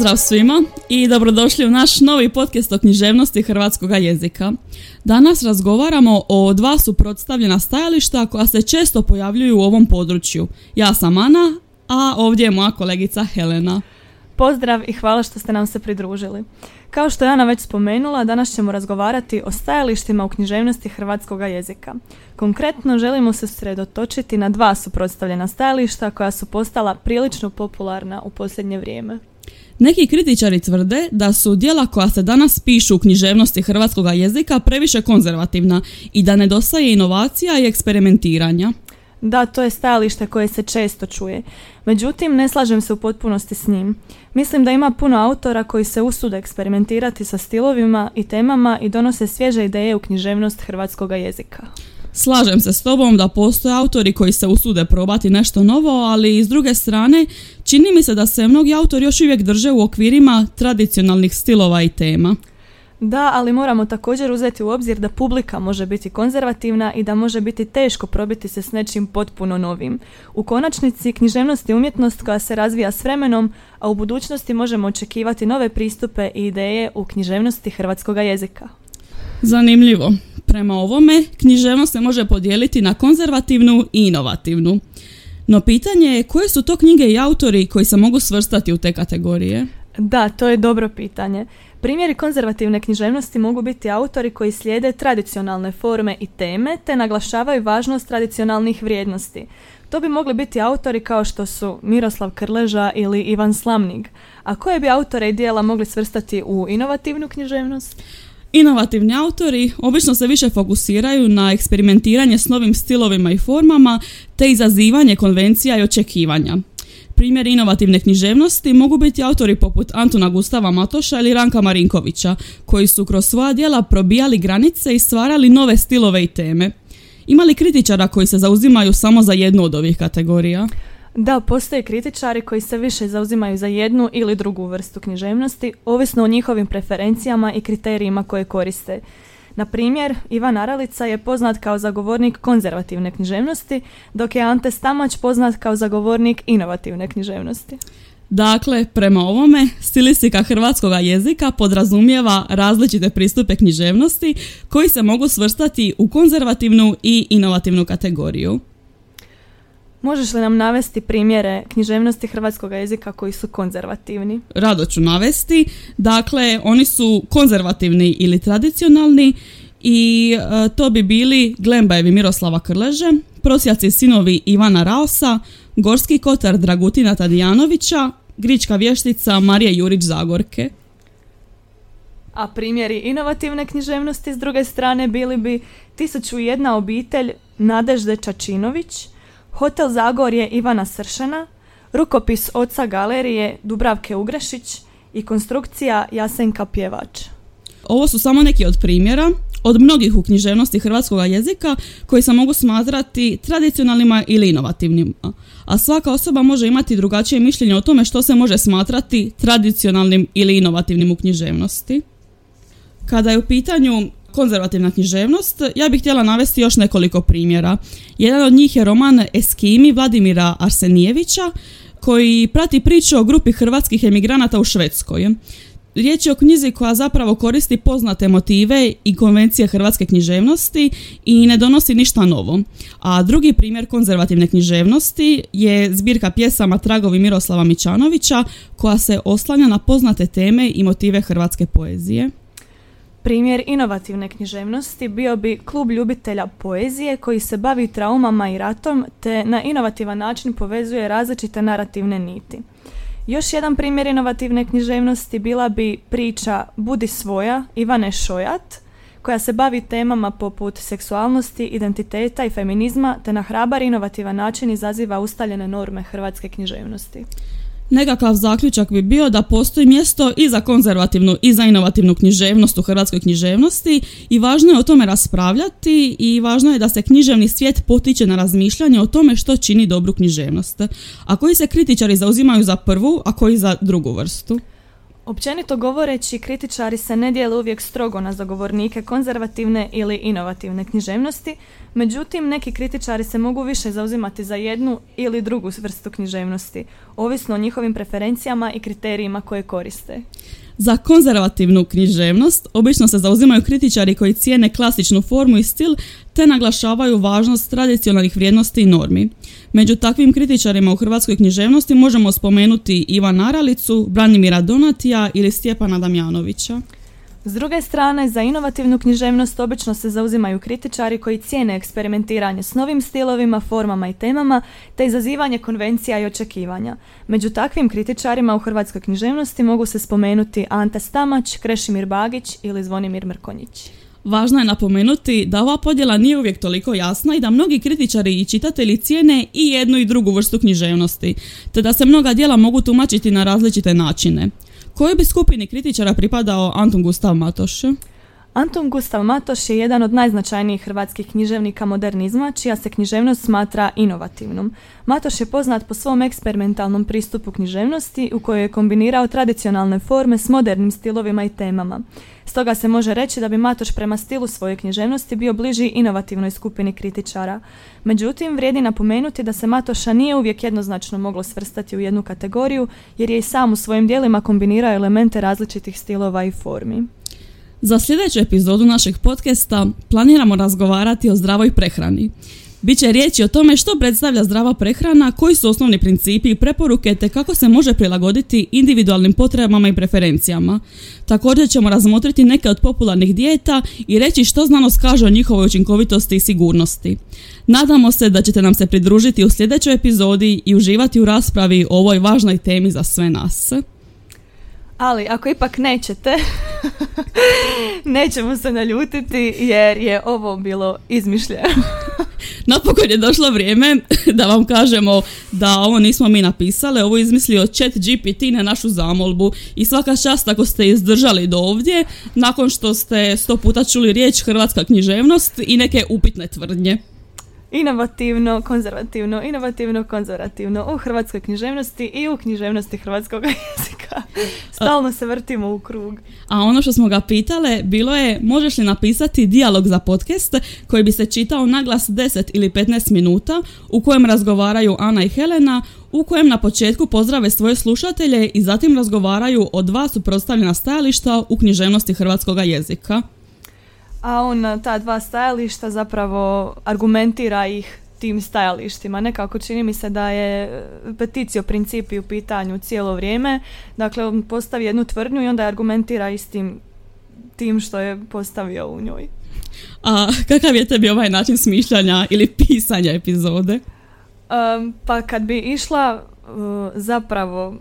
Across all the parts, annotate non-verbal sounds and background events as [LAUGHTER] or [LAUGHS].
Pozdrav svima i dobrodošli u naš novi podcast o književnosti hrvatskog jezika. Danas razgovaramo o dva suprotstavljena stajališta koja se često pojavljuju u ovom području. Ja sam Ana, a ovdje je moja kolegica Helena. Pozdrav i hvala što ste nam se pridružili. Kao što je Ana već spomenula, danas ćemo razgovarati o stajalištima u književnosti hrvatskog jezika. Konkretno želimo se sredotočiti na dva suprotstavljena stajališta koja su postala prilično popularna u posljednje vrijeme. Neki kritičari tvrde da su djela koja se danas pišu u književnosti hrvatskog jezika previše konzervativna i da nedostaje inovacija i eksperimentiranja. Da, to je stajalište koje se često čuje. Međutim, ne slažem se u potpunosti s njim. Mislim da ima puno autora koji se usude eksperimentirati sa stilovima i temama i donose svježe ideje u književnost hrvatskog jezika. Slažem se s tobom da postoje autori koji se usude probati nešto novo, ali s druge strane čini mi se da se mnogi autori još uvijek drže u okvirima tradicionalnih stilova i tema. Da, ali moramo također uzeti u obzir da publika može biti konzervativna i da može biti teško probiti se s nečim potpuno novim. U konačnici, književnost je umjetnost koja se razvija s vremenom, a u budućnosti možemo očekivati nove pristupe i ideje u književnosti hrvatskog jezika. Zanimljivo. Prema ovome, književnost se može podijeliti na konzervativnu i inovativnu. No pitanje je koje su to knjige i autori koji se mogu svrstati u te kategorije? Da, to je dobro pitanje. Primjeri konzervativne književnosti mogu biti autori koji slijede tradicionalne forme i teme te naglašavaju važnost tradicionalnih vrijednosti. To bi mogli biti autori kao što su Miroslav Krleža ili Ivan Slamnig. A koje bi autore i dijela mogli svrstati u inovativnu književnost? Inovativni autori obično se više fokusiraju na eksperimentiranje s novim stilovima i formama te izazivanje konvencija i očekivanja. Primjer inovativne književnosti mogu biti autori poput Antuna Gustava Matoša ili Ranka Marinkovića, koji su kroz svoja djela probijali granice i stvarali nove stilove i teme. Ima li kritičara koji se zauzimaju samo za jednu od ovih kategorija? Da, postoje kritičari koji se više zauzimaju za jednu ili drugu vrstu književnosti, ovisno o njihovim preferencijama i kriterijima koje koriste. Na primjer, Ivan Aralica je poznat kao zagovornik konzervativne književnosti, dok je Ante Stamać poznat kao zagovornik inovativne književnosti. Dakle, prema ovome, stilistika hrvatskog jezika podrazumijeva različite pristupe književnosti koji se mogu svrstati u konzervativnu i inovativnu kategoriju. Možeš li nam navesti primjere književnosti hrvatskog jezika koji su konzervativni? Rado ću navesti. Dakle, oni su konzervativni ili tradicionalni i e, to bi bili Glembajevi Miroslava Krleže, prosjaci sinovi Ivana Raosa, Gorski kotar Dragutina Tadijanovića, Grička vještica Marije Jurić Zagorke. A primjeri inovativne književnosti s druge strane bili bi Tisuću jedna obitelj Nadežde Čačinović, Hotel Zagorje Ivana Sršena, rukopis oca galerije Dubravke Ugrešić i konstrukcija Jasenka Pjevač. Ovo su samo neki od primjera od mnogih u književnosti hrvatskog jezika koji se mogu smatrati tradicionalnima ili inovativnima, a svaka osoba može imati drugačije mišljenje o tome što se može smatrati tradicionalnim ili inovativnim u književnosti. Kada je u pitanju konzervativna književnost, ja bih htjela navesti još nekoliko primjera. Jedan od njih je roman Eskimi Vladimira Arsenijevića koji prati priču o grupi hrvatskih emigranata u Švedskoj. Riječ je o knjizi koja zapravo koristi poznate motive i konvencije hrvatske književnosti i ne donosi ništa novo. A drugi primjer konzervativne književnosti je zbirka pjesama Tragovi Miroslava Mičanovića koja se oslanja na poznate teme i motive hrvatske poezije. Primjer inovativne književnosti bio bi klub ljubitelja poezije koji se bavi traumama i ratom te na inovativan način povezuje različite narativne niti. Još jedan primjer inovativne književnosti bila bi priča Budi svoja Ivane Šojat koja se bavi temama poput seksualnosti, identiteta i feminizma te na hrabar inovativan način izaziva ustaljene norme hrvatske književnosti. Nekakav zaključak bi bio da postoji mjesto i za konzervativnu i za inovativnu književnost u hrvatskoj književnosti i važno je o tome raspravljati i važno je da se književni svijet potiče na razmišljanje o tome što čini dobru književnost. A koji se kritičari zauzimaju za prvu, a koji za drugu vrstu? Općenito govoreći, kritičari se ne dijele uvijek strogo na zagovornike konzervativne ili inovativne književnosti, međutim neki kritičari se mogu više zauzimati za jednu ili drugu vrstu književnosti, ovisno o njihovim preferencijama i kriterijima koje koriste. Za konzervativnu književnost obično se zauzimaju kritičari koji cijene klasičnu formu i stil te naglašavaju važnost tradicionalnih vrijednosti i normi. Među takvim kritičarima u hrvatskoj književnosti možemo spomenuti Ivan Aralicu, Branimira Donatija ili Stjepana Damjanovića. S druge strane, za inovativnu književnost obično se zauzimaju kritičari koji cijene eksperimentiranje s novim stilovima, formama i temama, te izazivanje konvencija i očekivanja. Među takvim kritičarima u hrvatskoj književnosti mogu se spomenuti Ante Stamać, Krešimir Bagić ili Zvonimir Mrkonjić. Važno je napomenuti da ova podjela nije uvijek toliko jasna i da mnogi kritičari i čitatelji cijene i jednu i drugu vrstu književnosti, te da se mnoga djela mogu tumačiti na različite načine. Kojoj bi skupini kritičara pripadao Anton Gustav Matoš? Anton Gustav Matoš je jedan od najznačajnijih hrvatskih književnika modernizma, čija se književnost smatra inovativnom. Matoš je poznat po svom eksperimentalnom pristupu književnosti u kojoj je kombinirao tradicionalne forme s modernim stilovima i temama. Stoga se može reći da bi Matoš prema stilu svoje književnosti bio bliži inovativnoj skupini kritičara. Međutim, vrijedi napomenuti da se Matoša nije uvijek jednoznačno moglo svrstati u jednu kategoriju, jer je i sam u svojim dijelima kombinirao elemente različitih stilova i formi. Za sljedeću epizodu našeg podcasta planiramo razgovarati o zdravoj prehrani. Biće riječi o tome što predstavlja zdrava prehrana, koji su osnovni principi i preporuke te kako se može prilagoditi individualnim potrebama i preferencijama. Također ćemo razmotriti neke od popularnih dijeta i reći što znanost kaže o njihovoj učinkovitosti i sigurnosti. Nadamo se da ćete nam se pridružiti u sljedećoj epizodi i uživati u raspravi o ovoj važnoj temi za sve nas. Ali ako ipak nećete, [LAUGHS] nećemo se naljutiti jer je ovo bilo izmišljeno. [LAUGHS] Napokon je došlo vrijeme [LAUGHS] da vam kažemo da ovo nismo mi napisali, ovo je izmislio chat GPT na našu zamolbu i svaka čast ako ste izdržali do ovdje nakon što ste sto puta čuli riječ hrvatska književnost i neke upitne tvrdnje inovativno, konzervativno, inovativno, konzervativno u hrvatskoj književnosti i u književnosti hrvatskog [LAUGHS] jezika. Stalno se vrtimo u krug. A ono što smo ga pitale bilo je možeš li napisati dijalog za podcast koji bi se čitao naglas 10 ili 15 minuta u kojem razgovaraju Ana i Helena u kojem na početku pozdrave svoje slušatelje i zatim razgovaraju o dva suprotstavljena stajališta u književnosti hrvatskog jezika a on ta dva stajališta zapravo argumentira ih tim stajalištima. Nekako čini mi se da je e, peticijo principi u pitanju cijelo vrijeme. Dakle, on postavi jednu tvrdnju i onda argumentira istim tim što je postavio u njoj. A kakav je tebi ovaj način smišljanja ili pisanja epizode? pa kad bi išla uh, zapravo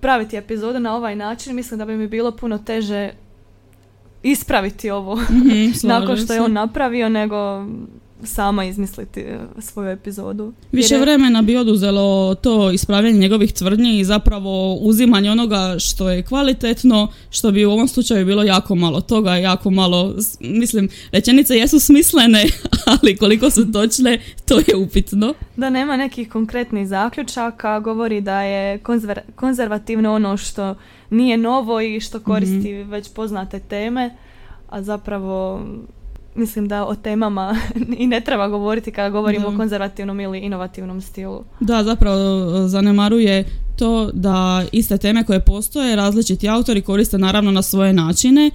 praviti epizode na ovaj način, mislim da bi mi bilo puno teže ispraviti ovo mm [LAUGHS] nakon što je on napravio nego sama izmisliti e, svoju epizodu. Više vremena bi oduzelo to ispravljanje njegovih tvrdnji i zapravo uzimanje onoga što je kvalitetno, što bi u ovom slučaju bilo jako malo toga, jako malo, mislim, rečenice jesu smislene, [LAUGHS] ali koliko su točne, to je upitno. Da nema nekih konkretnih zaključaka, govori da je konzervativno ono što nije novo i što koristi mhm. već poznate teme, a zapravo mislim da o temama [LAUGHS] i ne treba govoriti kada govorimo o konzervativnom ili inovativnom stilu. Da, zapravo e, zanemaruje to da iste teme koje postoje različiti autori koriste naravno na svoje načine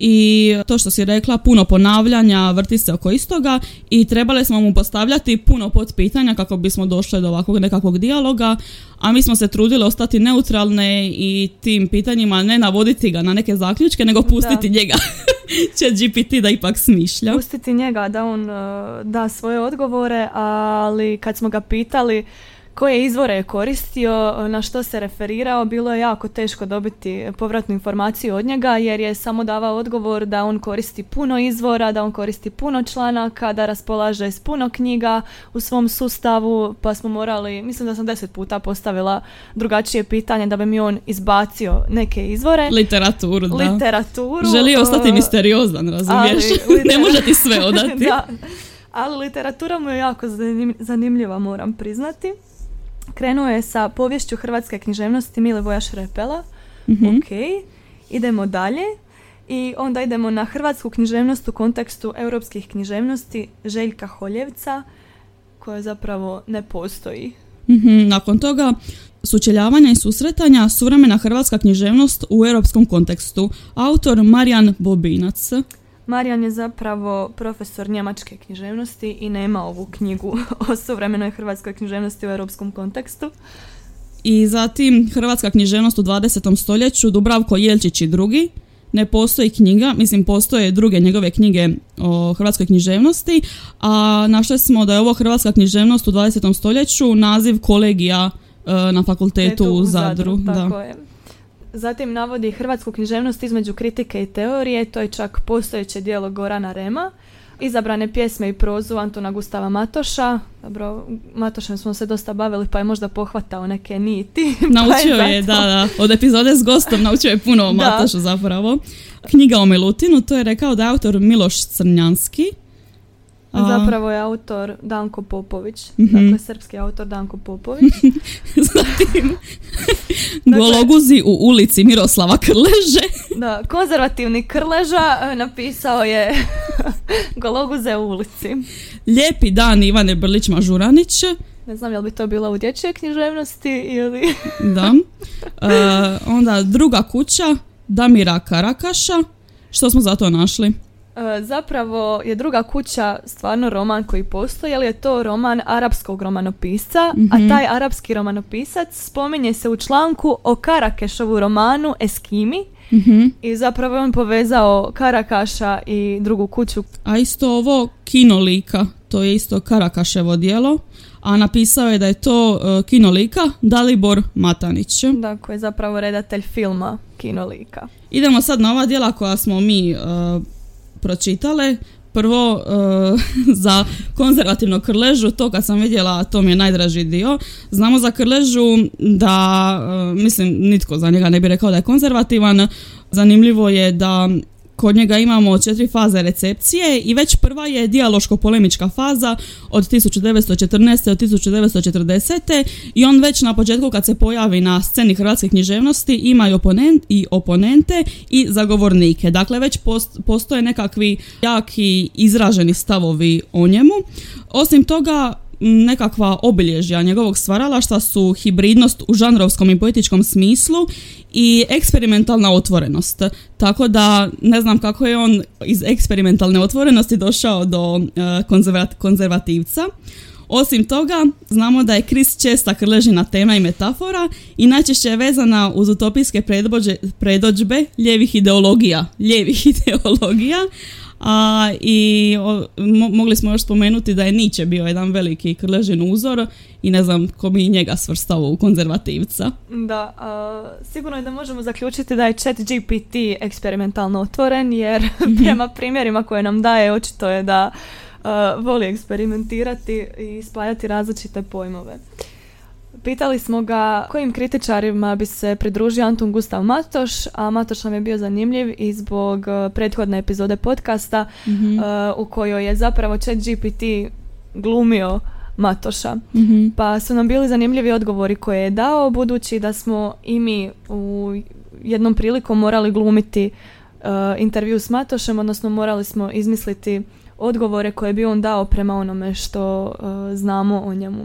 i to što si rekla, puno ponavljanja, vrti se oko istoga i trebali smo mu postavljati puno pitanja kako bismo došli do ovakvog nekakvog dijaloga, a mi smo se trudili ostati neutralne i tim pitanjima ne navoditi ga na neke zaključke, nego pustiti da. njega [LAUGHS] će GPT da ipak smišlja. Pustiti njega da on uh, da svoje odgovore, ali kad smo ga pitali koje izvore je koristio, na što se referirao, bilo je jako teško dobiti povratnu informaciju od njega jer je samo davao odgovor da on koristi puno izvora, da on koristi puno članaka, da raspolaže s puno knjiga u svom sustavu, pa smo morali, mislim da sam deset puta postavila drugačije pitanje da bi mi on izbacio neke izvore. Literaturu, da. Literaturu. Želi ostati uh, misteriozan, razumiješ? [LAUGHS] ne može ti sve [LAUGHS] odati. da. Ali literatura mu je jako zanimljiva, moram priznati. Krenuo je sa povješću hrvatske književnosti Milivoja Šrepela Mhm. Ok, idemo dalje. I onda idemo na hrvatsku književnost u kontekstu europskih književnosti Željka Holjevca, koja zapravo ne postoji. Mhm, Nakon toga sučeljavanja i susretanja suvremena hrvatska književnost u europskom kontekstu. Autor Marijan Bobinac. Marijan je zapravo profesor njemačke književnosti i nema ovu knjigu [LAUGHS] o suvremenoj hrvatskoj književnosti u europskom kontekstu. I zatim Hrvatska književnost u 20. stoljeću Dubravko Jelčić i drugi. Ne postoji knjiga, mislim postoje druge njegove knjige o hrvatskoj književnosti, a našli smo da je ovo Hrvatska književnost u 20. stoljeću naziv kolegija e, na fakultetu u Zadru. tako da. je. Zatim navodi hrvatsku književnost između kritike i teorije, to je čak postojeće dijelo Gorana Rema. Izabrane pjesme i prozu Antona Gustava Matoša. Dobro, Matošem smo se dosta bavili pa je možda pohvatao neke niti. [LAUGHS] pa Naučio je, zato- da, da, od epizode s gostom naučio je puno o. Matošu zapravo. Knjiga o Milutinu, to je rekao da je autor Miloš Crnjanski. Zapravo je autor Danko Popović. Mhm. Dakle, srpski autor Danko Popović. [LAUGHS] Zatim, [LAUGHS] Dakle- Gologuzi u ulici Miroslava Krleže. [LAUGHS] Da, konzervativni Krleža e, napisao je Gologuze u ulici. Lijepi dan Ivane Brlić Mažuranić. Ne znam je li bi to bilo u dječjoj književnosti ili... Da. E, onda druga kuća Damira Karakaša. Što smo za to našli? E, Zapravo je druga kuća stvarno roman koji postoji, ali je to roman arapskog romanopisca, Mhm. a taj arapski romanopisac spominje se u članku o Karakešovu romanu Eskimi Mhm. i zapravo je on povezao Karakaša i drugu kuću. A isto ovo kinolika, to je isto Karakaševo dijelo, a napisao je da je to e, kinolika Dalibor Matanić. Da, koji je zapravo redatelj filma Kinolika. Idemo sad na ova dijela koja smo mi e, pročitale. Prvo e, [LAUGHS] za konzervativnu krležu, to kad sam vidjela, to mi je najdraži dio. Znamo za krležu da, e, mislim, nitko za njega ne bi rekao da je konzervativan. Zanimljivo je da kod njega imamo četiri faze recepcije i već prva je dijaloško-polemička faza od 1914. do 1940. i on već na početku kad se pojavi na sceni hrvatske književnosti ima i, oponent, i oponente i zagovornike. Dakle, već post- postoje nekakvi jaki izraženi stavovi o njemu. Osim toga, nekakva obilježja njegovog stvaralaštva su hibridnost u žanrovskom i poetičkom smislu i eksperimentalna otvorenost. Tako da ne znam kako je on iz eksperimentalne otvorenosti došao do e, konzervat- konzervativca. Osim toga, znamo da je Kris česta krležina tema i metafora i najčešće je vezana uz utopijske predvođe- predođbe lijevih ideologija. Lijevih [LAUGHS] ideologija. A, I o, mo- mogli smo još spomenuti da je Nietzsche bio jedan veliki krležin uzor i ne znam ko bi njega svrstao u konzervativca. Da, a, sigurno je da možemo zaključiti da je chat GPT eksperimentalno otvoren jer [LAUGHS] prema primjerima koje nam daje očito je da a, voli eksperimentirati i spajati različite pojmove. Pitali smo ga kojim kritičarima bi se pridružio Antun Gustav Matoš, a Matoš nam je bio zanimljiv i zbog a, prethodne epizode podcasta Mhm. a, u kojoj je zapravo chat GPT glumio Matoša. Mhm. Pa su nam bili zanimljivi odgovori koje je dao, budući da smo i mi u jednom prilikom morali glumiti uh, intervju s Matošem, odnosno morali smo izmisliti odgovore koje bi on dao prema onome što uh, znamo o njemu.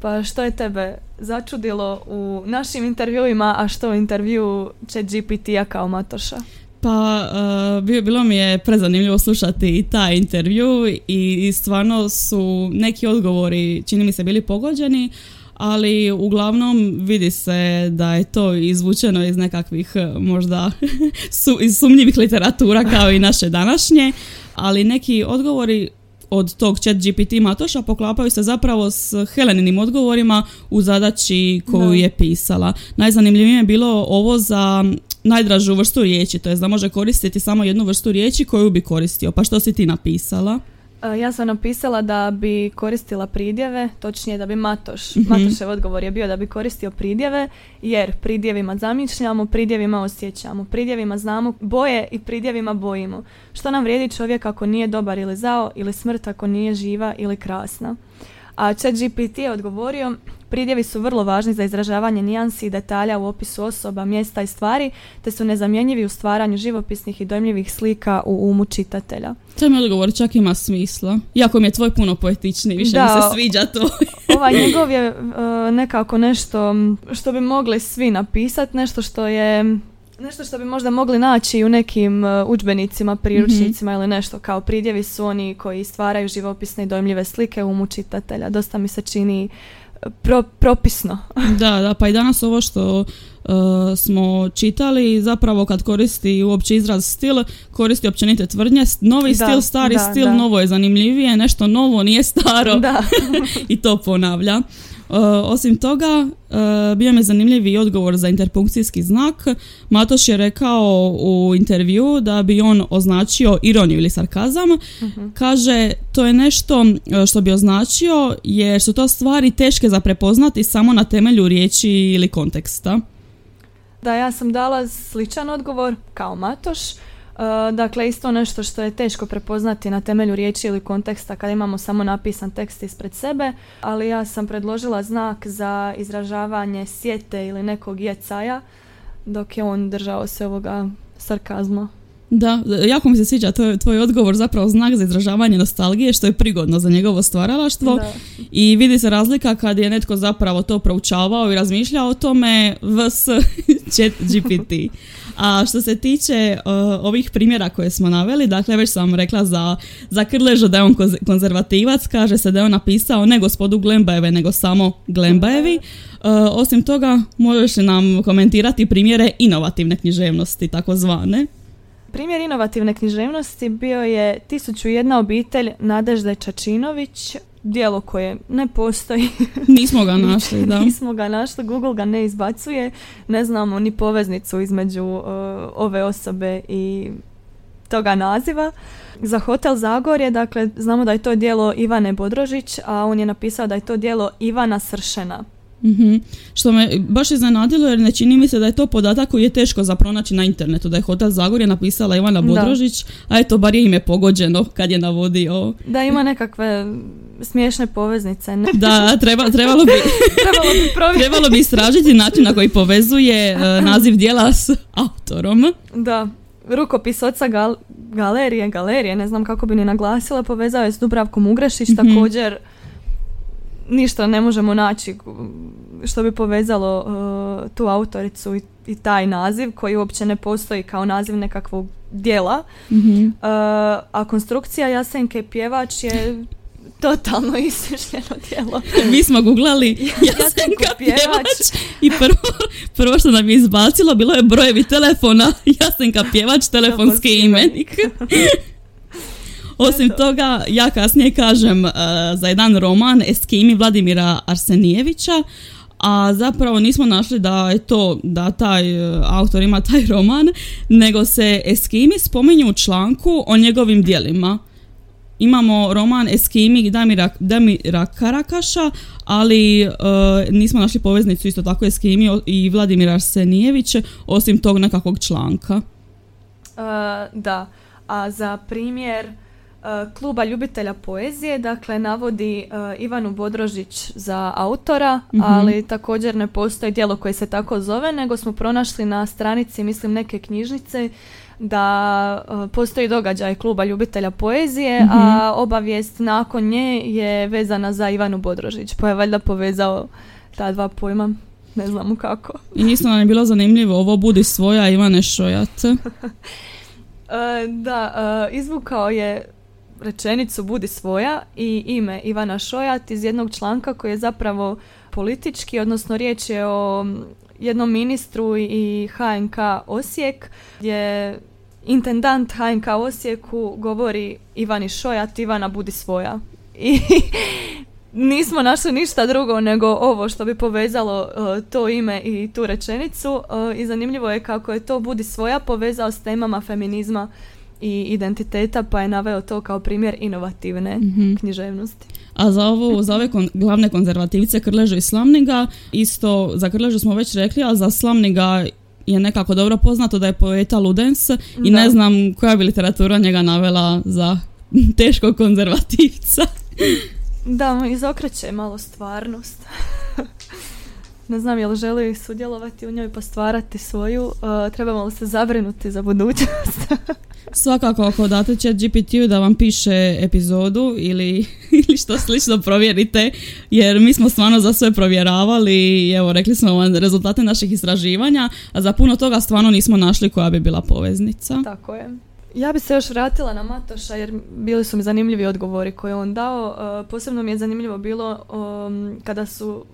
Pa što je tebe začudilo u našim intervjuima, a što u intervju chat GPT-a kao Matoša? Pa, uh, bilo mi je prezanimljivo slušati i taj intervju i, i stvarno su neki odgovori, čini mi se, bili pogođeni, ali uglavnom vidi se da je to izvučeno iz nekakvih eh, možda [LAUGHS] su, iz sumnjivih literatura kao i naše današnje, ali neki odgovori od tog chat GPT Matoša poklapaju se zapravo s Heleninim odgovorima u zadaći koju je pisala. Najzanimljivije je bilo ovo za najdražu vrstu riječi, to je da može koristiti samo jednu vrstu riječi koju bi koristio. Pa što si ti napisala? Uh, Ja sam napisala da bi koristila pridjeve, točnije da bi Matoš, Mhm. Matošev odgovor je bio da bi koristio pridjeve, jer pridjevima zamišljamo, pridjevima osjećamo, pridjevima znamo boje i pridjevima bojimo. Što nam vrijedi čovjek ako nije dobar ili zao, ili smrt ako nije živa ili krasna. A ChatGPT je odgovorio, Pridjevi su vrlo važni za izražavanje nijansi i detalja u opisu osoba, mjesta i stvari, te su nezamjenjivi u stvaranju živopisnih i dojmljivih slika u umu čitatelja. To mi odgovor čak ima smisla. Iako mi je tvoj puno poetičniji, više mi se sviđa to. [LAUGHS] ovaj njegov je uh, [LAUGHS] nekako nešto što bi mogli svi napisati, nešto što je Nešto što bi možda mogli naći u nekim uh, udžbenicima, priručnicima ili nešto kao pridjevi su oni koji stvaraju živopisne i dojmljive slike u umu čitatelja. Dosta mi se čini pro, propisno. [LAUGHS] da, da, pa i danas ovo što uh, smo čitali, zapravo kad koristi uopće izraz stil, koristi općenite tvrdnje, novi stil, stari stil, novo je zanimljivije, nešto novo nije staro da. [LAUGHS] i to ponavlja. Uh, osim toga, uh, bio mi zanimljiv i odgovor za interpunkcijski znak. Matoš je rekao u intervju da bi on označio ironiju ili sarkazam. Mhm. Kaže, to je nešto uh, što bi označio jer su to stvari teške za prepoznati samo na temelju riječi ili konteksta. Da, ja sam dala sličan odgovor kao Matoš. E, dakle, isto nešto što je teško prepoznati na temelju riječi ili konteksta kada imamo samo napisan tekst ispred sebe, ali ja sam predložila znak za izražavanje sjete ili nekog jecaja, dok je on držao se ovoga sarkazma. Da, jako mi se sviđa to tvoj odgovor, zapravo znak za izražavanje nostalgije, što je prigodno za njegovo stvaralaštvo. I vidi se razlika kad je netko zapravo to proučavao i razmišljao o tome vs chat GPT. A što se tiče ovih primjera koje smo naveli, dakle već sam rekla za, za Krleža da je on konzervativac, kaže se da je on napisao ne gospodu Glembajeve, nego samo Glembajevi. osim toga, možeš nam komentirati primjere inovativne književnosti, takozvane. Primjer inovativne književnosti bio je jedna obitelj Nadežde Čačinović, dijelo koje ne postoji. [LAUGHS] Nismo ga našli, da. Nismo ga našli, Google ga ne izbacuje, ne znamo ni poveznicu između uh, ove osobe i toga naziva. Za Hotel Zagorje, dakle, znamo da je to dijelo Ivane Bodrožić, a on je napisao da je to dijelo Ivana Sršena. Mm Što me baš iznenadilo jer ne čini mi se da je to podatak koji je teško za pronaći na internetu, da je Hotel Zagorje napisala Ivana Bodrožić, a eto bar je ime pogođeno kad je navodio. Da ima nekakve smiješne poveznice. Ne? Da, treba, trebalo bi, [LAUGHS] trebalo bi, trebalo bi istražiti način na koji povezuje uh, naziv dijela s autorom. Da, rukopis oca gal, galerije, galerije, ne znam kako bi ni naglasila, povezao je s Dubravkom Ugrešić, mm također ništa ne možemo naći što bi povezalo uh, tu autoricu i, i, taj naziv koji uopće ne postoji kao naziv nekakvog dijela. mm a konstrukcija Jasenke pjevač je [LAUGHS] totalno ismišljeno djelo. [LAUGHS] Mi smo googlali [LAUGHS] Jasenka pjevač i prvo, prvo što nam je izbacilo bilo je brojevi telefona Jasenka pjevač, telefonski imenik. Osim toga, ja kasnije kažem uh, za jedan roman Eskimi Vladimira Arsenijevića, a zapravo nismo našli da je to, da taj uh, autor ima taj roman, nego se Eskimi spominju u članku o njegovim dijelima. Imamo roman Eskimi Damira, Damira Karakaša, ali uh, nismo našli poveznicu isto tako Eskimi i Vladimir Arsenijević, osim tog nekakvog članka. da, a za primjer E, kluba ljubitelja poezije, dakle navodi uh, Ivanu Bodrožić za autora, mhm. ali također ne postoji djelo koje se tako zove, nego smo pronašli na stranici, mislim, neke knjižnice da uh, postoji događaj kluba ljubitelja poezije, a mhm. obavijest nakon nje je vezana za Ivanu Bodrožić, pa je valjda povezao ta dva pojma. Ne znamo kako. I isto nam je bilo zanimljivo, ovo budi svoja Ivane Šojat. [LAUGHS] da, izvukao je rečenicu Budi svoja i ime Ivana Šojat iz jednog članka koji je zapravo politički, odnosno riječ je o jednom ministru i HNK Osijek gdje intendant HNK Osijeku govori Ivani Šojat, Ivana budi svoja. I [LAUGHS] nismo našli ništa drugo nego ovo što bi povezalo e, to ime i tu rečenicu e, i zanimljivo je kako je to budi svoja povezao s temama feminizma i identiteta pa je naveo to kao primjer inovativne mm književnosti. A za, ovo, za ove kon, glavne konzervativce Krležu i Slamniga, isto za Krležu smo već rekli, a za Slamniga je nekako dobro poznato da je poeta Ludens i ne znam koja bi literatura njega navela za [LAUGHS] teškog konzervativca. Da, izokreće malo stvarnost. [LAUGHS] ne znam je li želi sudjelovati u njoj pa stvarati svoju, uh, trebamo li se zabrinuti za budućnost? [LAUGHS] Svakako ako date chat GPT-u da vam piše epizodu ili, [LAUGHS] ili što slično provjerite jer mi smo stvarno za sve provjeravali i evo rekli smo vam rezultate naših istraživanja, a za puno toga stvarno nismo našli koja bi bila poveznica. Tako je. Ja bi se još vratila na Matoša jer bili su mi zanimljivi odgovori koje on dao. Uh, posebno mi je zanimljivo bilo um, kada su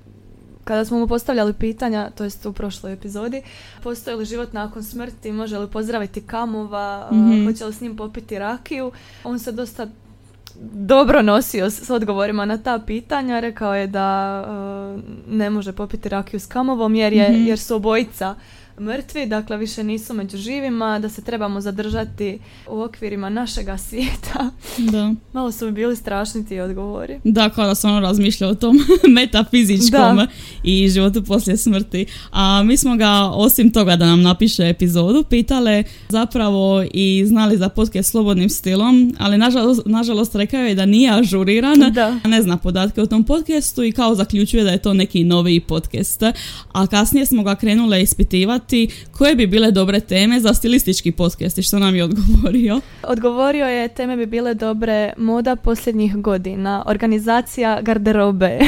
kada smo mu postavljali pitanja, to jest u prošloj epizodi, postoji li život nakon smrti, može li pozdraviti kamova, Mhm. hoće li s njim popiti rakiju, on se dosta dobro nosio s, odgovorima na ta pitanja, rekao je da uh, ne može popiti rakiju s kamovom jer, je, Mhm. jer su obojica mrtvi, dakle više nisu među živima, da se trebamo zadržati u okvirima našega svijeta. Da. Malo su mi bili strašni ti odgovori. Da, kao da sam ono razmišlja o tom [LAUGHS] metafizičkom Da. i životu poslije smrti. A mi smo ga, osim toga da nam napiše epizodu, pitale zapravo i znali za podcast slobodnim stilom, ali nažalost, nažalost rekao je da nije ažuriran, Da. ne zna podatke o tom podcastu i kao zaključuje da je to neki noviji podcast. A kasnije smo ga krenule ispitivati koje bi bile dobre teme za stilistički podcast i što nam je odgovorio. Odgovorio je teme bi bile dobre moda posljednjih godina, organizacija garderobe,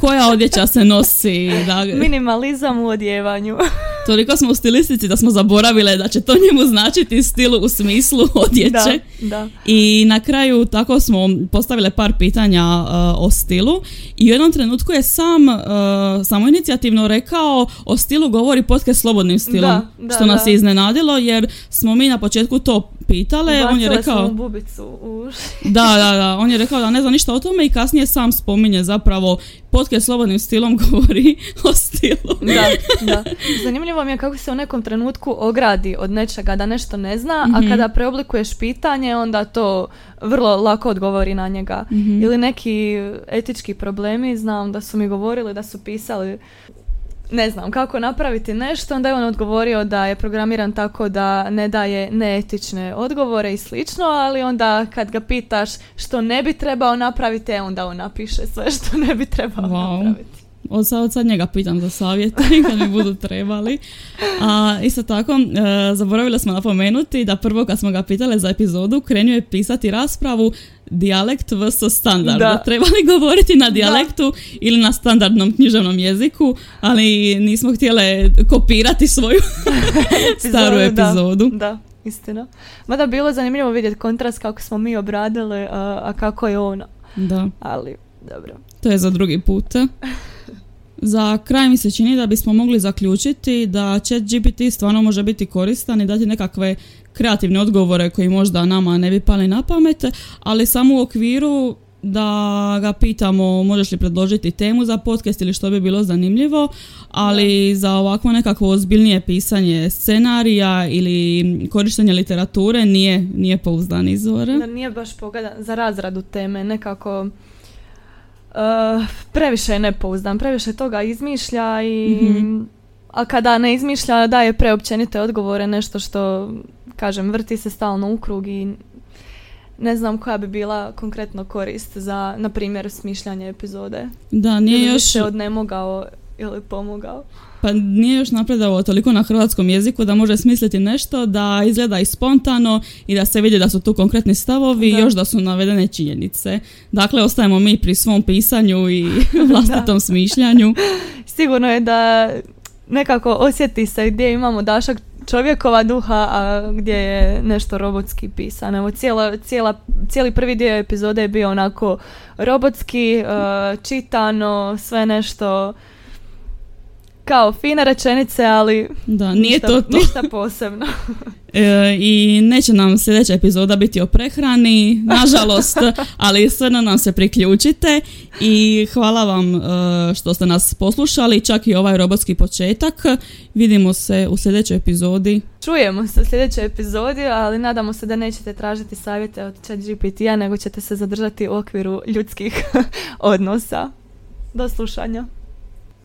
Koja odjeća se nosi, da, minimalizam u odjevanju. Toliko smo u stilistici da smo zaboravile da će to njemu značiti stil u smislu [LAUGHS] odjeće. da, da. I na kraju tako smo postavile par pitanja uh, o stilu i u jednom trenutku je sam uh, samo inicijativno rekao o stilu govori podcast slobodnim stilom. Da, da, što nas da. je iznenadilo jer smo mi na početku to pitale, on je rekao... mu bubicu u uši. Da, da, da, on je rekao da ne zna ništa o tome i kasnije sam spominje zapravo podcast slobodnim stilom [LAUGHS] govori o stilu. Da, da. Zanimljivo mi je kako se u nekom trenutku ogradi od nečega da nešto ne zna, Mhm. a kada preoblikuješ pitanje onda to vrlo lako odgovori na njega. Mhm. Ili neki etički problemi, znam da su mi govorili da su pisali ne znam kako napraviti nešto, onda je on odgovorio da je programiran tako da ne daje neetične odgovore i slično, ali onda kad ga pitaš što ne bi trebao napraviti, e, onda on napiše sve što ne bi trebao Wow. napraviti. Od sad, od sad njega pitam za savjete [LAUGHS] kad mi budu trebali. A isto tako, e, zaboravili smo napomenuti da prvo kad smo ga pitali za epizodu, krenuo je pisati raspravu dijalekt vs standard. Da. Treba li [LAUGHS] govoriti na dijalektu ili na standardnom književnom jeziku, ali nismo htjele kopirati svoju [LAUGHS] staru Epizodu, da. Da, istina. Mada bilo je zanimljivo vidjeti kontrast kako smo mi obradili, a, a kako je ono. Da. Ali, dobro. To je za drugi put. Za kraj mi se čini da bismo mogli zaključiti da chat GPT stvarno može biti koristan i dati nekakve kreativne odgovore koji možda nama ne bi pali na pamet, ali samo u okviru da ga pitamo možeš li predložiti temu za podcast ili što bi bilo zanimljivo, ali za ovakvo nekakvo ozbiljnije pisanje scenarija ili korištenje literature nije, nije pouzdan izvor. Da nije baš pogodan za razradu teme, nekako uh, previše je nepouzdan, previše toga izmišlja i Mhm. a kada ne izmišlja daje preopćenite odgovore, nešto što kažem vrti se stalno u krug i ne znam koja bi bila konkretno korist za, na primjer, smišljanje epizode. Da, nije Ili još... više od nemogao ili pomogao. Pa nije još napredovao toliko na hrvatskom jeziku da može smisliti nešto da izgleda i spontano i da se vidi da su tu konkretni stavovi i još da su navedene činjenice. Dakle, ostajemo mi pri svom pisanju i [LAUGHS] [LAUGHS] vlastitom smišljanju. Sigurno je da nekako osjeti se gdje imamo dašak čovjekova duha, a gdje je nešto robotski pisano. Evo, cijela, cijela, cijeli prvi dio epizode je bio onako robotski, eh, čitano, sve nešto kao fine rečenice, ali Da, nije ništa, to to. ništa posebno. [LAUGHS] E, I neće nam sljedeća epizoda biti o prehrani, nažalost, [LAUGHS] ali sve nam se priključite i hvala vam e, što ste nas poslušali, čak i ovaj robotski početak. Vidimo se u sljedećoj epizodi. Čujemo se u sljedećoj epizodi, ali nadamo se da nećete tražiti savjete od ChatGPT-a, nego ćete se zadržati u okviru ljudskih [LAUGHS] odnosa. Do slušanja.